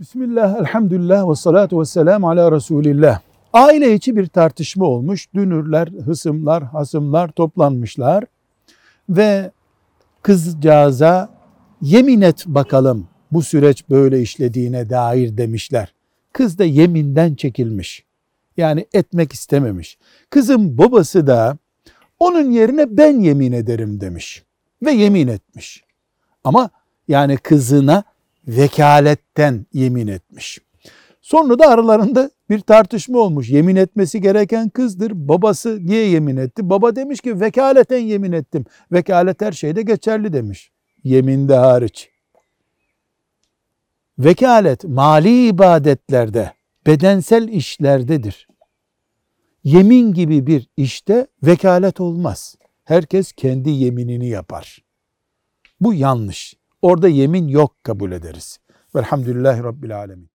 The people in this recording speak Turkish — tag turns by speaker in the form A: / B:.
A: Bismillah, elhamdülillah ve salatu ve selamu ala Resulillah. Aile içi bir tartışma olmuş. Dünürler, hısımlar, hasımlar toplanmışlar. Ve kızcağıza yemin et bakalım bu süreç böyle işlediğine dair demişler. Kız da yeminden çekilmiş. Yani etmek istememiş. Kızın babası da onun yerine ben yemin ederim demiş. Ve yemin etmiş. Ama yani kızına vekaletten yemin etmiş. Sonra da aralarında bir tartışma olmuş. Yemin etmesi gereken kızdır. Babası niye yemin etti? Baba demiş ki vekaleten yemin ettim. Vekalet her şeyde geçerli demiş. Yeminde hariç. Vekalet mali ibadetlerde, bedensel işlerdedir. Yemin gibi bir işte vekalet olmaz. Herkes kendi yeminini yapar. Bu yanlış. Orada yemin yok kabul ederiz. Velhamdülillahi Rabbil Alemin.